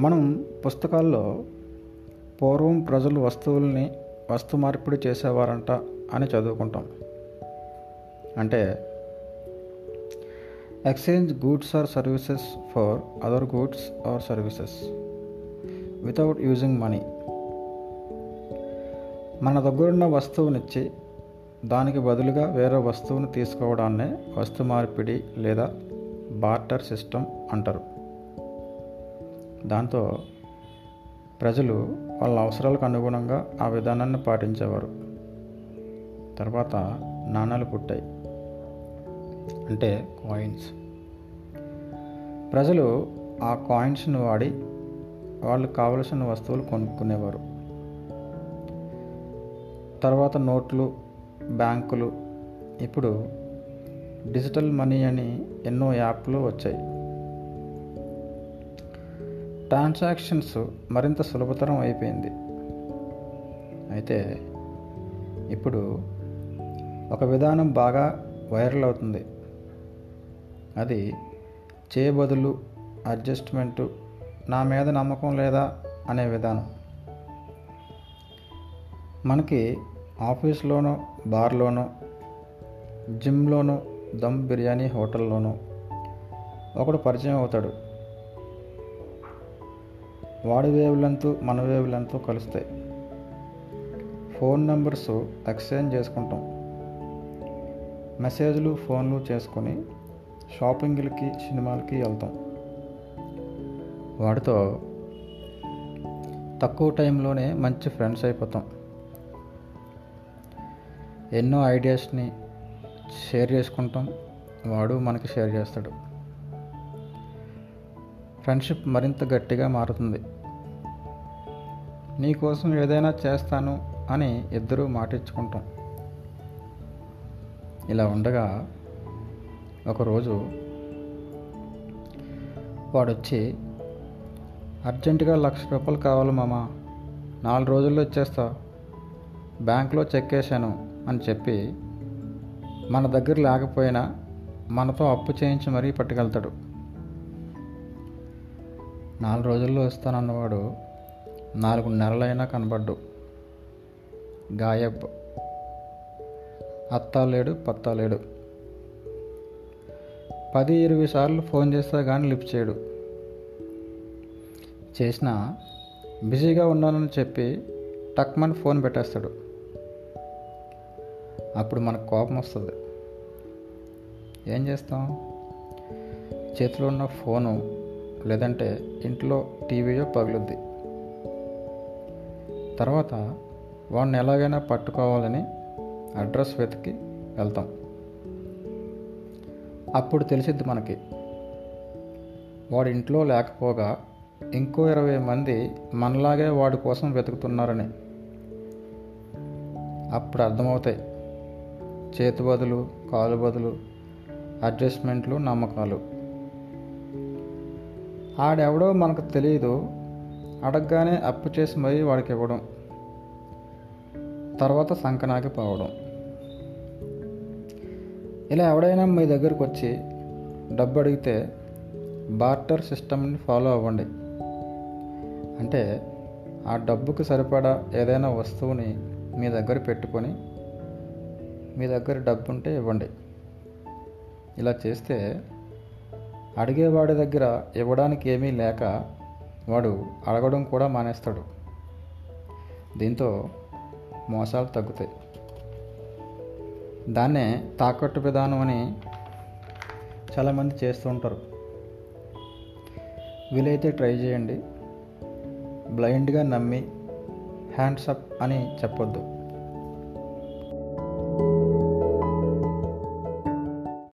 మనం పుస్తకాల్లో పూర్వం ప్రజలు వస్తువుల్ని వస్తు మార్పిడి చేసేవారంట అని చదువుకుంటాం. అంటే exchange goods or services for other goods or services without using money. మన దగ్గరున్న వస్తువునిచ్చి దానికి బదులుగా వేరే వస్తువును తీసుకోవడాన్నే వస్తు మార్పిడి లేదా బార్టర్ సిస్టమ్ అంటారు. దాంతో ప్రజలు వాళ్ళ అవసరాలకు అనుగుణంగా ఆ విధానాన్ని పాటించేవారు. తర్వాత నాణాలు పుట్టాయి. అంటే కాయిన్స్ ప్రజలు ఆ కాయిన్స్ను వాడి వాళ్ళకు కావలసిన వస్తువులు కొనుక్కునేవారు. తర్వాత నోట్లు బ్యాంకులు. ఇప్పుడు డిజిటల్ మనీ అని ఎన్నో యాప్లు వచ్చాయి. ట్రాన్సాక్షన్స్ మరింత సులభతరం అయిపోయింది. అయితే ఇప్పుడు ఒక విధానం బాగా వైరల్ అవుతుంది. అది చేయబదులు అడ్జస్ట్మెంటు నా మీద నమ్మకం లేదా అనే విధానం. మనకి ఆఫీస్లోనో బార్లోనో జిమ్లోనో దమ్ బిర్యానీ హోటల్లోనో ఒకడు పరిచయం అవుతాడు. వాడి వేవ్ లెంత్ మన వేవ్ లెంత్ కలుస్తాయి. ఫోన్ నెంబర్స్ ఎక్స్చేంజ్ చేసుకుంటాం. మెసేజ్లు ఫోన్లు చేసుకొని షాపింగ్లకి సినిమాలకి వెళ్తాం. వాడితో తక్కువ టైంలోనే మంచి ఫ్రెండ్స్ అయిపోతాం. ఎన్నో ఐడియాస్ని షేర్ చేసుకుంటాం. వాడు మనకి షేర్ చేస్తాడు. ఫ్రెండ్షిప్ మరింత గట్టిగా మారుతుంది. నీకోసం ఏదైనా చేస్తాను అని ఇద్దరూ మాటించుకుంటాం ఇలా ఉండగా ఒకరోజు వాడొచ్చి అర్జెంటుగా లక్ష రూపాయలు కావాలి మామ నాలుగు రోజుల్లో ఇచ్చేస్తా బ్యాంక్లో చెక్ వేసాను అని చెప్పి మన దగ్గర లేకపోయినా మనతో అప్పు చేయించి మరీ పట్టుకెళ్తాడు. నాలుగు రోజుల్లో ఇస్తానన్నవాడు నాలుగు నెలలైనా కనబడ్డు. గాయబ్. అత్తా లేడు పత్తా లేడు. పది ఇరవై సార్లు ఫోన్ చేస్తా కానీ లిఫ్ట్ చేయడు. చేసినా బిజీగా ఉన్నానని చెప్పి టక్మని ఫోన్ పెట్టేస్తాడు. అప్పుడు మనకు కోపం వస్తుంది. ఏం చేస్తాం? చేతిలో ఉన్న ఫోను లేదంటే ఇంట్లో టీవీయో పగులుద్ది. తర్వాత వాడిని ఎలాగైనా పట్టుకోవాలని అడ్రస్ వెతికి వెళ్తాం. అప్పుడు తెలిసిద్ది మనకి వాడి ఇంట్లో లేకపోగా ఇంకో ఇరవై మంది మనలాగే వాడి కోసం వెతుకుతున్నారని. అప్పుడు అర్థమవుతాయి. చేతి బదులు కాలు బదులు అడ్జస్ట్మెంట్లు నమ్మకాలు. ఆడెవడో మనకు తెలియదు అడగగానే అప్పు చేసి మరీ వాడికి ఇవ్వడం. తర్వాత సంకనాకి పోవడం. ఇలా ఎవడైనా మీ దగ్గరకు వచ్చి డబ్బు అడిగితే బార్టర్ సిస్టమ్ని ఫాలో అవ్వండి. అంటే ఆ డబ్బుకు సరిపడా ఏదైనా వస్తువుని మీ దగ్గర పెట్టుకొని మీ దగ్గర డబ్బు ఉంటే ఇవ్వండి. ఇలా చేస్తే అడిగేవాడి దగ్గర ఇవ్వడానికి ఏమీ లేక వాడు అడగడం కూడా మానేస్తాడు. దీంతో మోసాలు తగ్గుతాయి. దాన్నే తాకట్టు విధానం అని చాలామంది చేస్తూ ఉంటారు. వీలైతే ట్రై చేయండి. బ్లైండ్గా నమ్మి హ్యాండ్స్ అప్ అని చెప్పొద్దు.